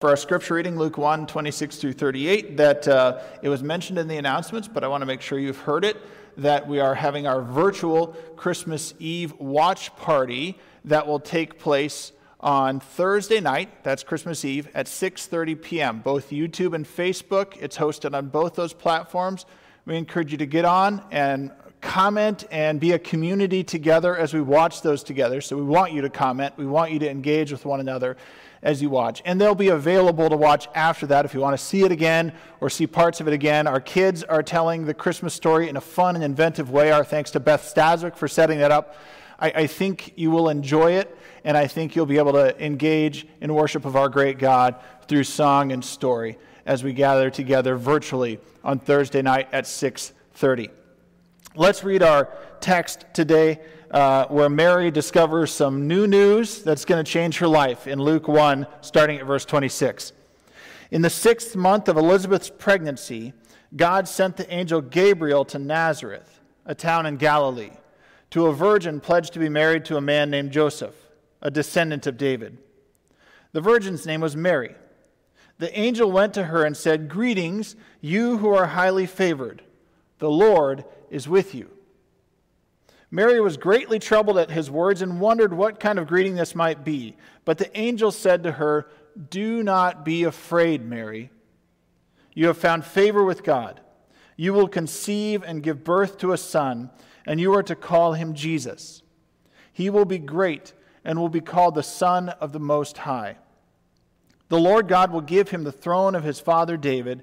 For our scripture reading, Luke 1 26 through 38, that uh, it was mentioned in the announcements, but I want to make sure you've heard it that we are having our virtual Christmas Eve watch party that will take place on Thursday night, that's Christmas Eve, at 6:30 p.m. Both YouTube and Facebook. It's hosted on both those platforms. We encourage you to get on and comment and be a community together as we watch those together. So we want you to comment, we want you to engage with one another as you watch. And they'll be available to watch after that if you want to see it again or see parts of it again. Our kids are telling the Christmas story in a fun and inventive way. Our thanks to Beth Staswick for setting that up. I, I think you will enjoy it, and I think you'll be able to engage in worship of our great God through song and story as we gather together virtually on Thursday night at 6:30. Let's read our text today uh, where Mary discovers some new news that's going to change her life in Luke 1, starting at verse 26. In the sixth month of Elizabeth's pregnancy, God sent the angel Gabriel to Nazareth, a town in Galilee, to a virgin pledged to be married to a man named Joseph, a descendant of David. The virgin's name was Mary. The angel went to her and said, Greetings, you who are highly favored. The Lord is with you. Mary was greatly troubled at his words and wondered what kind of greeting this might be. But the angel said to her, Do not be afraid, Mary. You have found favor with God. You will conceive and give birth to a son, and you are to call him Jesus. He will be great and will be called the Son of the Most High. The Lord God will give him the throne of his father David,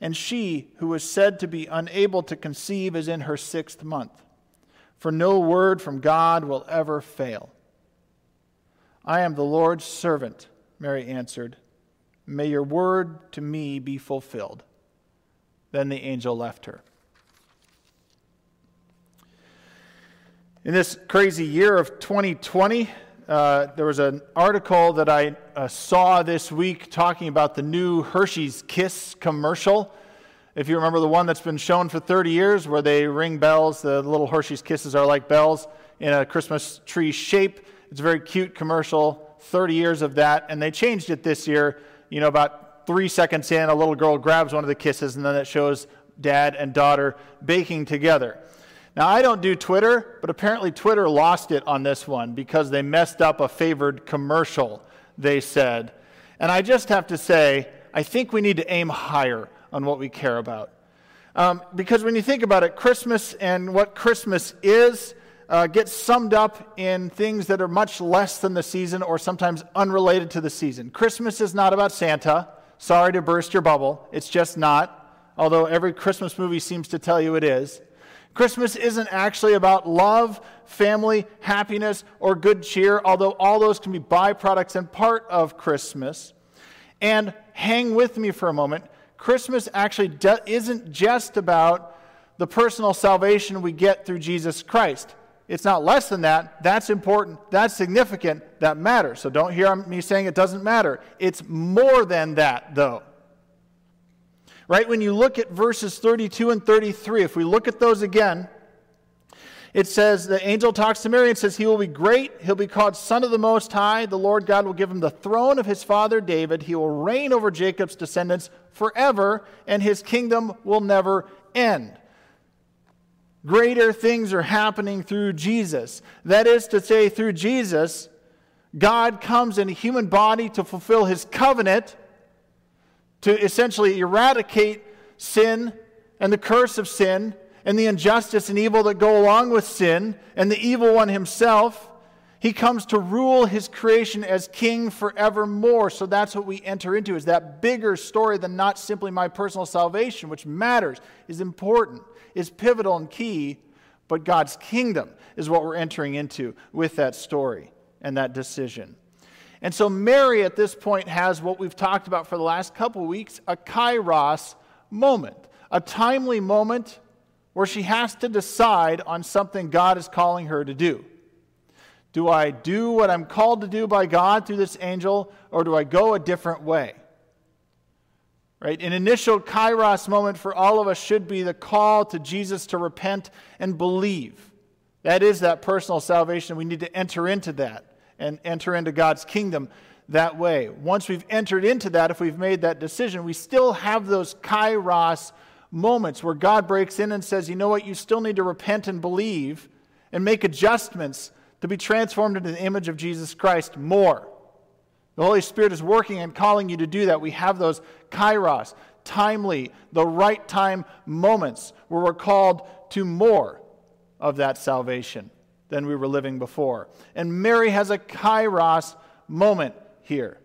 And she, who was said to be unable to conceive, is in her sixth month. For no word from God will ever fail. I am the Lord's servant, Mary answered. May your word to me be fulfilled. Then the angel left her. In this crazy year of 2020, uh, there was an article that I uh, saw this week talking about the new Hershey's Kiss commercial. If you remember the one that's been shown for 30 years, where they ring bells, the little Hershey's Kisses are like bells in a Christmas tree shape. It's a very cute commercial, 30 years of that, and they changed it this year. You know, about three seconds in, a little girl grabs one of the kisses, and then it shows dad and daughter baking together. Now, I don't do Twitter, but apparently Twitter lost it on this one because they messed up a favored commercial, they said. And I just have to say, I think we need to aim higher on what we care about. Um, because when you think about it, Christmas and what Christmas is, uh, gets summed up in things that are much less than the season or sometimes unrelated to the season. Christmas is not about Santa. Sorry to burst your bubble. It's just not, although every Christmas movie seems to tell you it is. Christmas isn't actually about love, family, happiness, or good cheer, although all those can be byproducts and part of Christmas. And hang with me for a moment. Christmas actually de- isn't just about the personal salvation we get through Jesus Christ. It's not less than that. That's important. That's significant. That matters. So don't hear me saying it doesn't matter. It's more than that, though. Right? When you look at verses 32 and 33, if we look at those again, it says the angel talks to Mary and says, He will be great. He'll be called Son of the Most High. The Lord God will give him the throne of his father David. He will reign over Jacob's descendants forever, and his kingdom will never end. Greater things are happening through Jesus. That is to say, through Jesus, God comes in a human body to fulfill his covenant, to essentially eradicate sin and the curse of sin and the injustice and evil that go along with sin and the evil one himself. He comes to rule his creation as king forevermore. So that's what we enter into is that bigger story than not simply my personal salvation, which matters, is important is pivotal and key, but God's kingdom is what we're entering into with that story and that decision. And so Mary at this point has what we've talked about for the last couple weeks a kairos moment, a timely moment where she has to decide on something God is calling her to do. Do I do what I'm called to do by God through this angel, or do I go a different way? Right? An initial kairos moment for all of us should be the call to Jesus to repent and believe. That is that personal salvation. We need to enter into that and enter into God's kingdom that way. Once we've entered into that, if we've made that decision, we still have those kairos moments where God breaks in and says, you know what, you still need to repent and believe and make adjustments to be transformed into the image of Jesus Christ more. The Holy Spirit is working and calling you to do that. We have those kairos, timely, the right time moments where we're called to more of that salvation than we were living before. And Mary has a kairos moment here.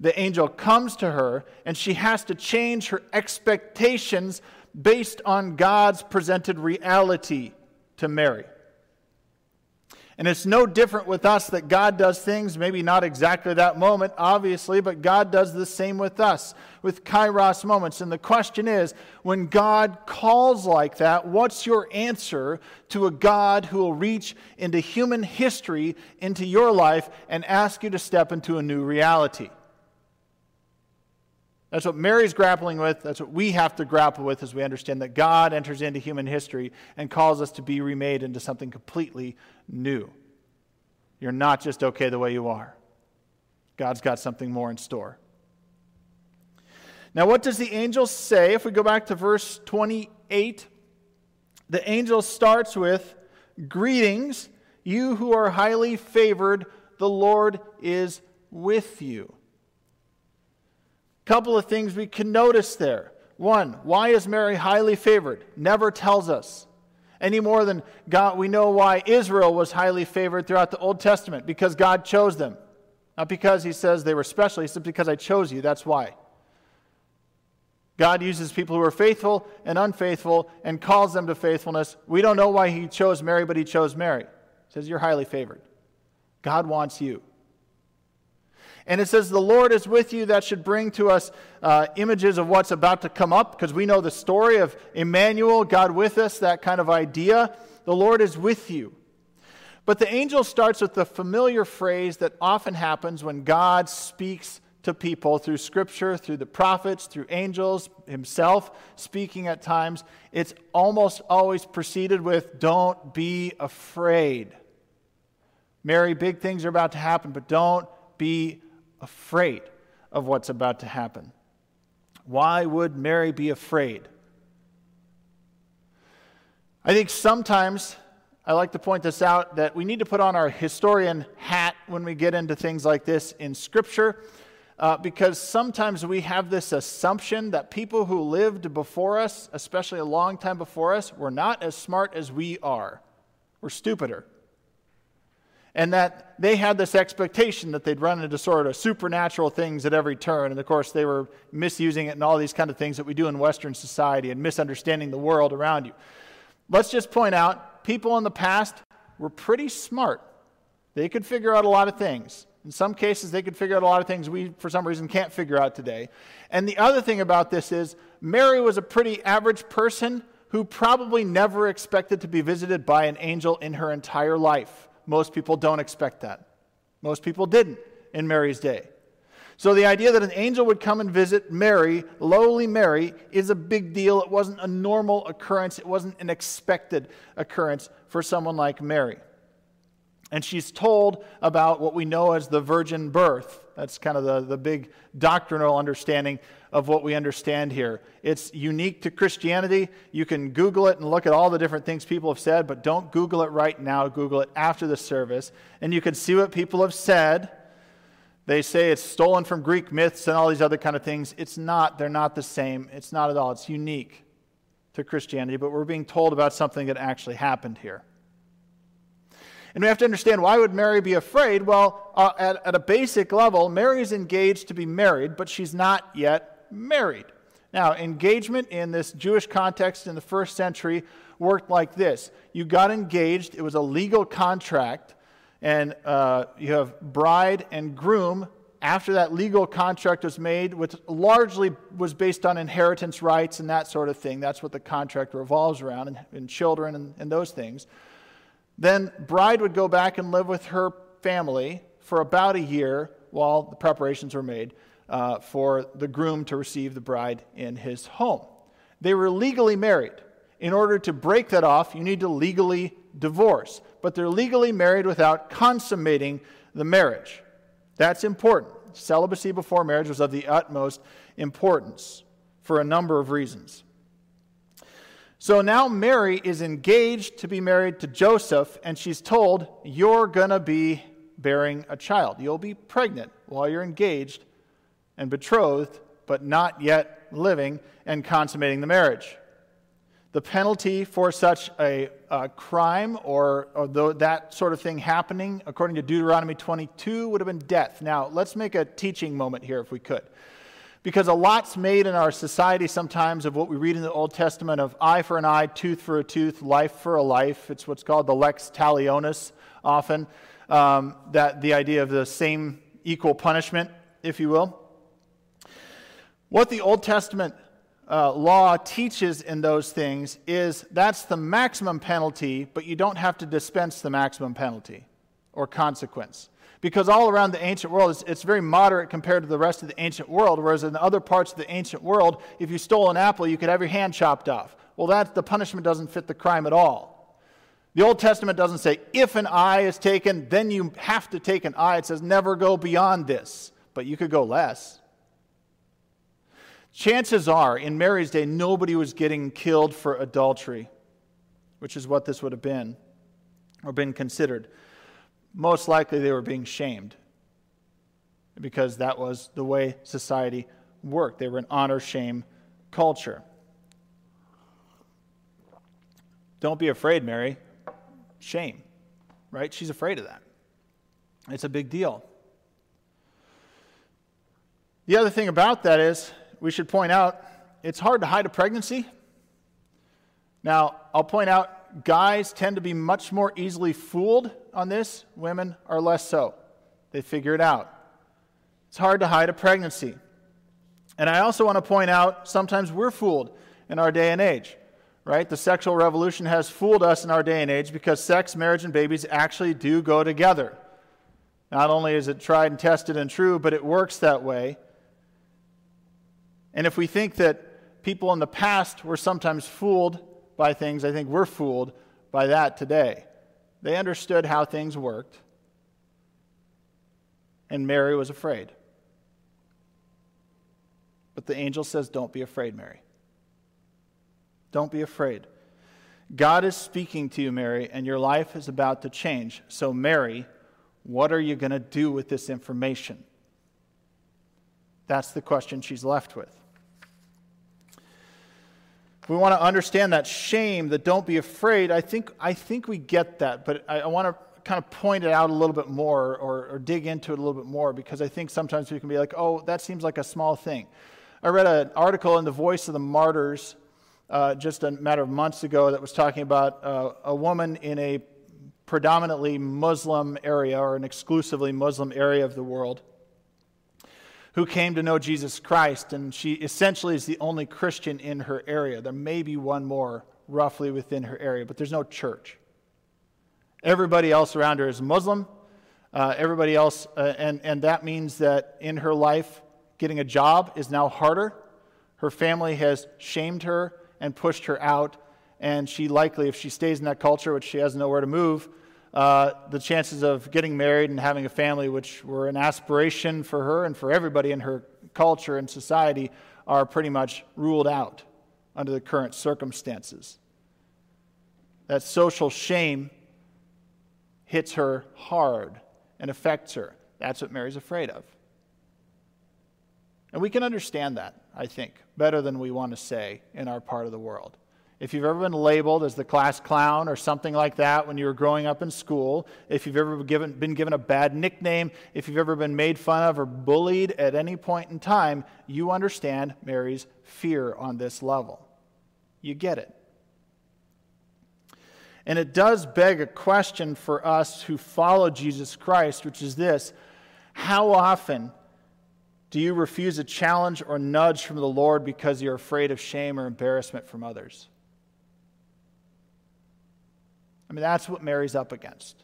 The angel comes to her, and she has to change her expectations based on God's presented reality to Mary. And it's no different with us that God does things, maybe not exactly that moment, obviously, but God does the same with us, with kairos moments. And the question is when God calls like that, what's your answer to a God who will reach into human history, into your life, and ask you to step into a new reality? That's what Mary's grappling with. That's what we have to grapple with as we understand that God enters into human history and calls us to be remade into something completely new. You're not just okay the way you are, God's got something more in store. Now, what does the angel say? If we go back to verse 28, the angel starts with Greetings, you who are highly favored, the Lord is with you couple of things we can notice there. One, why is Mary highly favored? Never tells us. Any more than God, we know why Israel was highly favored throughout the Old Testament, because God chose them. Not because he says they were special, he said, because I chose you, that's why. God uses people who are faithful and unfaithful and calls them to faithfulness. We don't know why he chose Mary, but he chose Mary. He says, You're highly favored. God wants you. And it says, The Lord is with you. That should bring to us uh, images of what's about to come up because we know the story of Emmanuel, God with us, that kind of idea. The Lord is with you. But the angel starts with the familiar phrase that often happens when God speaks to people through scripture, through the prophets, through angels, himself speaking at times. It's almost always preceded with, Don't be afraid. Mary, big things are about to happen, but don't be afraid of what's about to happen. Why would Mary be afraid? I think sometimes I like to point this out that we need to put on our historian hat when we get into things like this in Scripture. Uh, because sometimes we have this assumption that people who lived before us, especially a long time before us, were not as smart as we are. We're stupider and that they had this expectation that they'd run into sort of supernatural things at every turn. And of course, they were misusing it and all these kind of things that we do in Western society and misunderstanding the world around you. Let's just point out people in the past were pretty smart. They could figure out a lot of things. In some cases, they could figure out a lot of things we, for some reason, can't figure out today. And the other thing about this is, Mary was a pretty average person who probably never expected to be visited by an angel in her entire life. Most people don't expect that. Most people didn't in Mary's day. So the idea that an angel would come and visit Mary, lowly Mary, is a big deal. It wasn't a normal occurrence, it wasn't an expected occurrence for someone like Mary. And she's told about what we know as the virgin birth. That's kind of the, the big doctrinal understanding of what we understand here. It's unique to Christianity. You can Google it and look at all the different things people have said, but don't Google it right now. Google it after the service. And you can see what people have said. They say it's stolen from Greek myths and all these other kind of things. It's not. They're not the same. It's not at all. It's unique to Christianity, but we're being told about something that actually happened here. And we have to understand why would Mary be afraid? Well, uh, at, at a basic level, Mary is engaged to be married, but she's not yet married. Now, engagement in this Jewish context in the first century worked like this you got engaged, it was a legal contract, and uh, you have bride and groom after that legal contract was made, which largely was based on inheritance rights and that sort of thing. That's what the contract revolves around, and, and children and, and those things. Then bride would go back and live with her family for about a year while the preparations were made uh, for the groom to receive the bride in his home. They were legally married. In order to break that off, you need to legally divorce. But they're legally married without consummating the marriage. That's important. Celibacy before marriage was of the utmost importance for a number of reasons. So now Mary is engaged to be married to Joseph, and she's told, You're going to be bearing a child. You'll be pregnant while you're engaged and betrothed, but not yet living and consummating the marriage. The penalty for such a, a crime or, or that sort of thing happening, according to Deuteronomy 22, would have been death. Now, let's make a teaching moment here if we could. Because a lot's made in our society sometimes of what we read in the Old Testament of eye for an eye, tooth for a tooth, life for a life. It's what's called the lex talionis often. Um, that the idea of the same equal punishment, if you will. What the Old Testament uh, law teaches in those things is that's the maximum penalty, but you don't have to dispense the maximum penalty or consequence. Because all around the ancient world, it's, it's, very moderate compared to the rest of the ancient world, whereas in other parts of the ancient world, if you stole an apple, you could have your hand chopped off. Well, that, the punishment doesn't fit the crime at all. The Old Testament doesn't say if an eye is taken, then you have to take an eye. It says never go beyond this, but you could go less. Chances are, in Mary's day, nobody was getting killed for adultery, which is what this would have been or been considered. Most likely, they were being shamed because that was the way society worked. They were an honor shame culture. Don't be afraid, Mary. Shame, right? She's afraid of that. It's a big deal. The other thing about that is we should point out it's hard to hide a pregnancy. Now, I'll point out guys tend to be much more easily fooled on this, women are less so. They figure it out. It's hard to hide a pregnancy. And I also want to point out sometimes we're fooled in our day and age, right? The sexual revolution has fooled us in our day and age because sex, marriage, and babies actually do go together. Not only is it tried and tested and true, but it works that way. And if we think that people in the past were sometimes fooled by things, I think we're fooled by that today. They understood how things worked, and Mary was afraid. But the angel says, Don't be afraid, Mary. Don't be afraid. God is speaking to you, Mary, and your life is about to change. So, Mary, what are you going to do with this information? That's the question she's left with we want to understand that shame, that don't be afraid, I think, I think we get that, but I, I want to kind of point it out a little bit more or, or, dig into it a little bit more because I think sometimes we can be like, oh, that seems like a small thing. I read an article in The Voice of the Martyrs uh, just a matter of months ago that was talking about uh, a woman in a predominantly Muslim area or an exclusively Muslim area of the world who came to know Jesus Christ, and she essentially is the only Christian in her area. There may be one more roughly within her area, but there's no church. Everybody else around her is Muslim. Uh, everybody else, uh, and, and that means that in her life, getting a job is now harder. Her family has shamed her and pushed her out, and she likely, if she stays in that culture, which she has nowhere to move, uh, the chances of getting married and having a family, which were an aspiration for her and for everybody in her culture and society, are pretty much ruled out under the current circumstances. That social shame hits her hard and affects her. That's what Mary's afraid of. And we can understand that, I think, better than we want to say in our part of the world. If you've ever been labeled as the class clown or something like that when you were growing up in school, if you've ever given, been given a bad nickname, if you've ever been made fun of or bullied at any point in time, you understand Mary's fear on this level. You get it. And it does beg a question for us who follow Jesus Christ, which is this How often Do you refuse a challenge or nudge from the Lord because you're afraid of shame or embarrassment from others? I mean, that's what Mary's up against.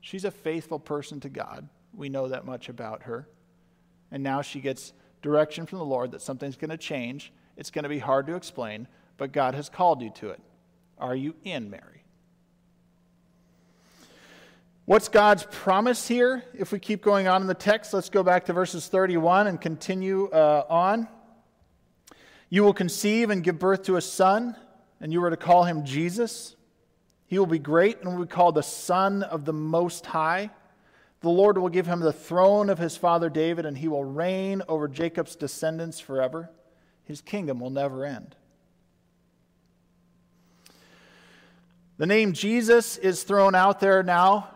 She's a faithful person to God. We know that much about her. And now she gets direction from the Lord that something's going to change. It's going to be hard to explain, but God has called you to it. Are you in, Mary? What's God's promise here? If we keep going on in the text, let's go back to verses 31 and continue uh, on. You will conceive and give birth to a son, and you are to call him Jesus. He will be great and will be called the Son of the Most High. The Lord will give him the throne of his father David, and he will reign over Jacob's descendants forever. His kingdom will never end. The name Jesus is thrown out there now.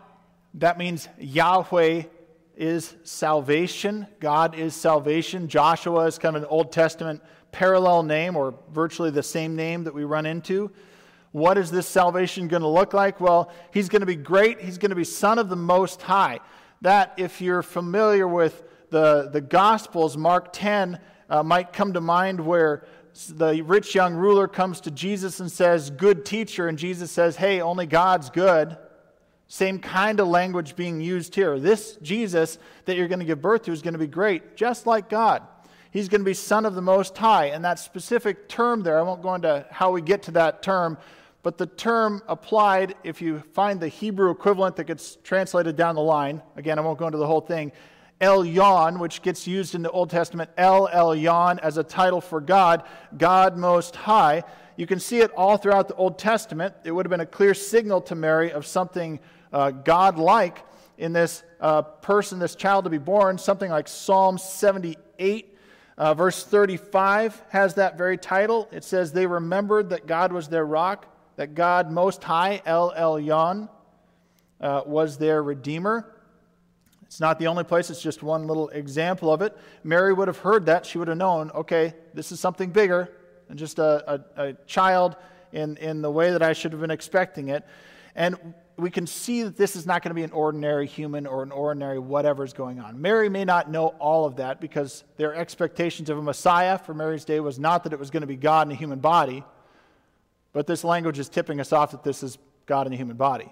That means Yahweh is salvation. God is salvation. Joshua is kind of an Old Testament parallel name or virtually the same name that we run into. What is this salvation going to look like? Well, he's going to be great. He's going to be Son of the Most High. That, if you're familiar with the, the Gospels, Mark 10 uh, might come to mind where the rich young ruler comes to Jesus and says, Good teacher. And Jesus says, Hey, only God's good. Same kind of language being used here. This Jesus that you're going to give birth to is going to be great, just like God. He's going to be Son of the Most High. And that specific term there, I won't go into how we get to that term, but the term applied, if you find the Hebrew equivalent that gets translated down the line, again, I won't go into the whole thing, Elyon, which gets used in the Old Testament, El Elyon, as a title for God, God Most High. You can see it all throughout the Old Testament. It would have been a clear signal to Mary of something uh, God like in this uh, person, this child to be born. Something like Psalm 78, uh, verse 35, has that very title. It says, They remembered that God was their rock, that God Most High, El Elyon, uh, was their Redeemer. It's not the only place, it's just one little example of it. Mary would have heard that. She would have known, okay, this is something bigger than just a, a, a child in, in the way that I should have been expecting it. And we can see that this is not going to be an ordinary human or an ordinary whatever is going on. Mary may not know all of that because their expectations of a Messiah for Mary's day was not that it was going to be God in a human body, but this language is tipping us off that this is God in the human body.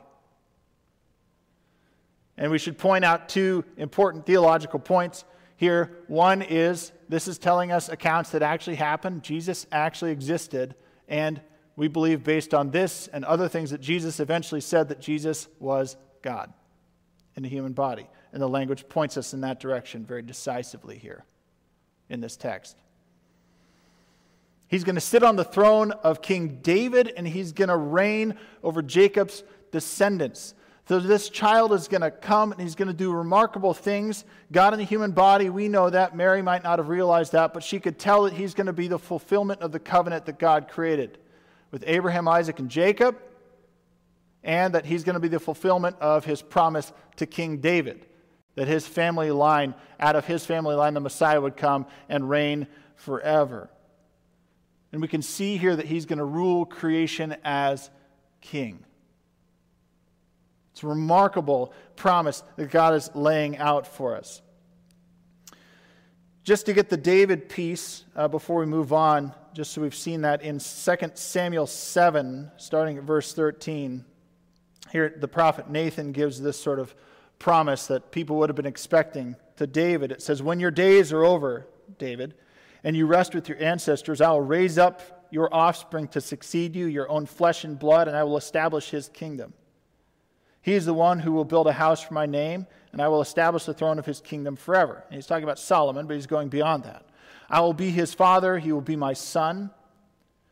And we should point out two important theological points here. One is this is telling us accounts that actually happened. Jesus actually existed. And we believe, based on this and other things, that Jesus eventually said that Jesus was God in the human body. And the language points us in that direction very decisively here in this text. He's going to sit on the throne of King David and he's going to reign over Jacob's descendants. So this child is going to come and he's going to do remarkable things. God in the human body, we know that. Mary might not have realized that, but she could tell that he's going to be the fulfillment of the covenant that God created with Abraham, Isaac, and Jacob, and that he's going to be the fulfillment of his promise to King David. That his family line, out of his family line, the Messiah would come and reign forever. And we can see here that he's going to rule creation as king. It's a remarkable promise that God is laying out for us. Just to get the David piece uh, before we move on, just so we've seen that in 2 Samuel 7, starting at verse 13. Here, the prophet Nathan gives this sort of promise that people would have been expecting to David. It says, When your days are over, David, and you rest with your ancestors, I will raise up your offspring to succeed you, your own flesh and blood, and I will establish his kingdom. He is the one who will build a house for my name, and I will establish the throne of his kingdom forever. And he's talking about Solomon, but he's going beyond that. I will be his father, he will be my son.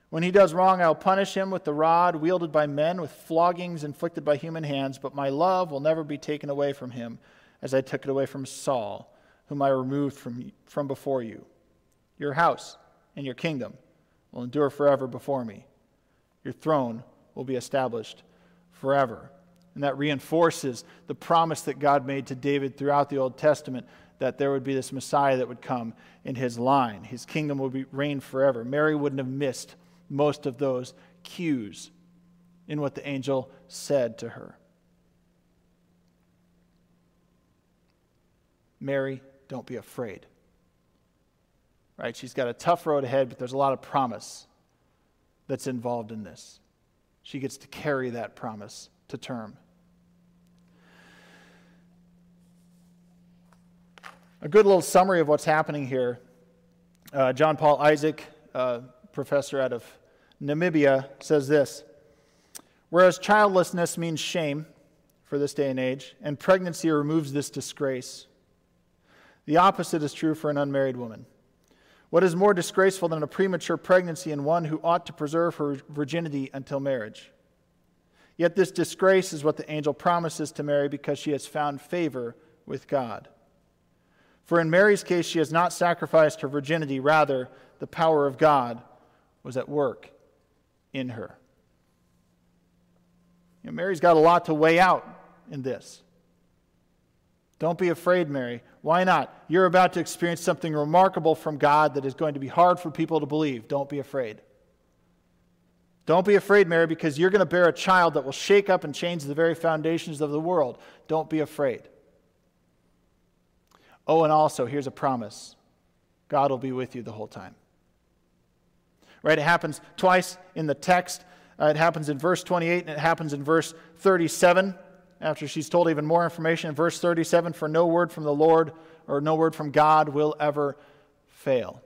When he does wrong, I will punish him with the rod wielded by men, with floggings inflicted by human hands, but my love will never be taken away from him, as I took it away from Saul, whom I removed from, from before you. Your house and your kingdom will endure forever before me. Your throne will be established forever. And that reinforces the promise that God made to David throughout the Old Testament that there would be this Messiah that would come in his line. His kingdom would reign forever. Mary wouldn't have missed most of those cues in what the angel said to her. Mary, don't be afraid. Right? She's got a tough road ahead, but there's a lot of promise that's involved in this. She gets to carry that promise to term. A good little summary of what's happening here. Uh, John Paul Isaak, uh, professor out of Namibia, says this Whereas childlessness means shame for this day and age, and pregnancy removes this disgrace, the opposite is true for an unmarried woman. What is more disgraceful than a premature pregnancy in one who ought to preserve her virginity until marriage? Yet this disgrace is what the angel promises to Mary because she has found favor with God. For in Mary's case, she has not sacrificed her virginity, rather, the power of God was at work in her. You know, Mary's got a lot to weigh out in this. Don't be afraid, Mary. Why not? You're about to experience something remarkable from God that is going to be hard for people to believe. Don't be afraid. Don't be afraid, Mary, because you're going to bear a child that will shake up and change the very foundations of the world. Don't be afraid. Oh, and also, here's a promise God will be with you the whole time. Right? It happens twice in the text. Uh, it happens in verse 28 and it happens in verse 37 after she's told even more information in verse 37 for no word from the Lord or no word from God will ever fail.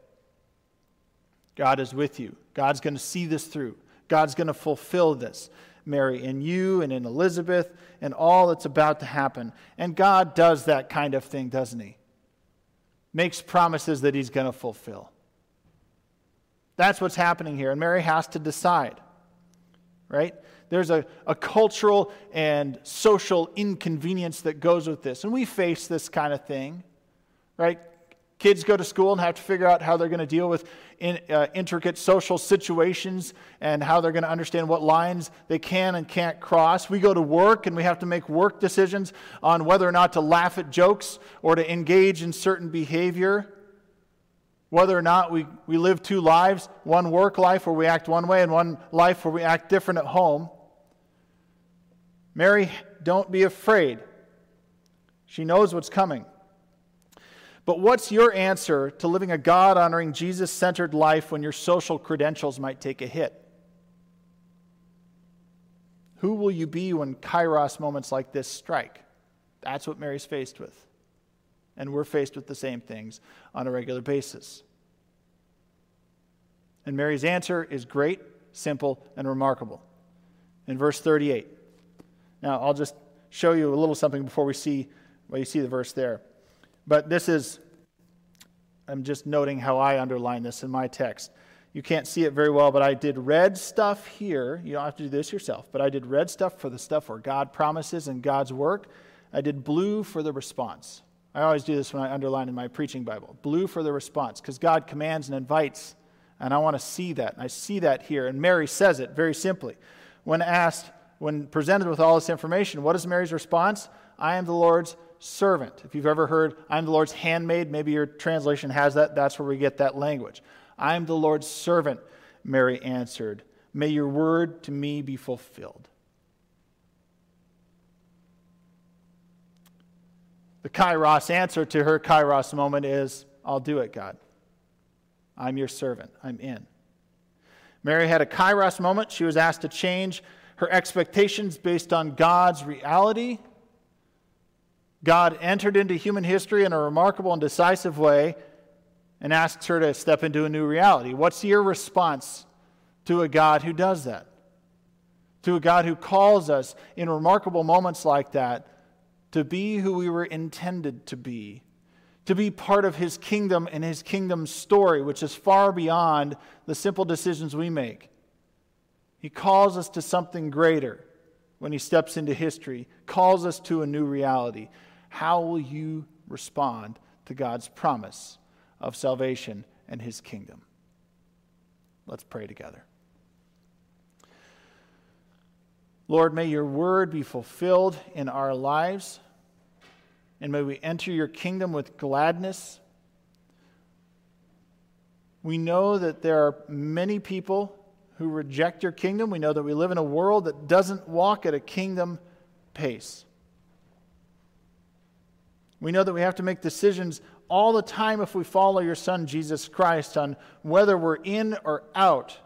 God is with you. God's going to see this through. God's going to fulfill this, Mary, in you and in Elizabeth and all that's about to happen. And God does that kind of thing, doesn't He? Makes promises that He's going to fulfill. That's what's happening here. And Mary has to decide, right? There's a, a cultural and social inconvenience that goes with this. And we face this kind of thing, right? Kids go to school and have to figure out how they're going to deal with in, uh, intricate social situations and how they're going to understand what lines they can and can't cross. We go to work and we have to make work decisions on whether or not to laugh at jokes or to engage in certain behavior. Whether or not we, we live two lives one work life where we act one way and one life where we act different at home. Mary, don't be afraid. She knows what's coming. But what's your answer to living a God honoring, Jesus centered life when your social credentials might take a hit? Who will you be when kairos moments like this strike? That's what Mary's faced with. And we're faced with the same things on a regular basis. And Mary's answer is great, simple, and remarkable. In verse 38. Now, I'll just show you a little something before we see, well, you see the verse there. But this is, I'm just noting how I underline this in my text. You can't see it very well, but I did red stuff here. You don't have to do this yourself, but I did red stuff for the stuff where God promises and God's work. I did blue for the response. I always do this when I underline in my preaching Bible. Blue for the response, because God commands and invites, and I want to see that. And I see that here. And Mary says it very simply. When asked, when presented with all this information, what is Mary's response? I am the Lord's servant. If you've ever heard, I'm the Lord's handmaid, maybe your translation has that. That's where we get that language. I am the Lord's servant, Mary answered. May your word to me be fulfilled. The Kairos answer to her Kairos moment is, I'll do it, God. I'm your servant. I'm in. Mary had a Kairos moment. She was asked to change her expectations based on God's reality. God entered into human history in a remarkable and decisive way and asks her to step into a new reality. What's your response to a God who does that? To a God who calls us in remarkable moments like that to be who we were intended to be, to be part of his kingdom and his kingdom's story, which is far beyond the simple decisions we make. He calls us to something greater when he steps into history, calls us to a new reality. How will you respond to God's promise of salvation and his kingdom? Let's pray together. Lord, may your word be fulfilled in our lives, and may we enter your kingdom with gladness. We know that there are many people who reject your kingdom. We know that we live in a world that doesn't walk at a kingdom pace. We know that we have to make decisions all the time if we follow your Son, Jesus Christ, on whether we're in or out.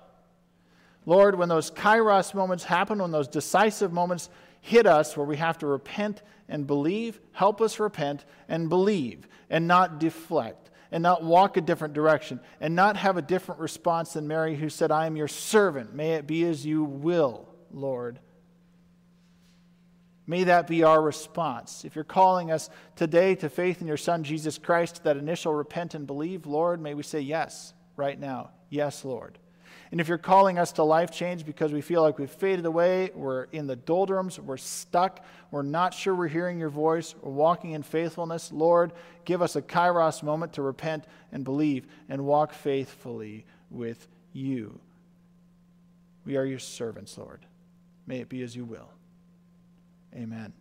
Lord, when those kairos moments happen, when those decisive moments hit us where we have to repent and believe, help us repent and believe and not deflect and not walk a different direction and not have a different response than Mary, who said, I am your servant. May it be as you will, Lord. May that be our response. If you're calling us today to faith in your Son, Jesus Christ, that initial repent and believe, Lord, may we say yes right now. Yes, Lord. And if you're calling us to life change because we feel like we've faded away, we're in the doldrums, we're stuck, we're not sure we're hearing your voice, we're walking in faithfulness, Lord, give us a kairos moment to repent and believe and walk faithfully with you. We are your servants, Lord. May it be as you will. Amen.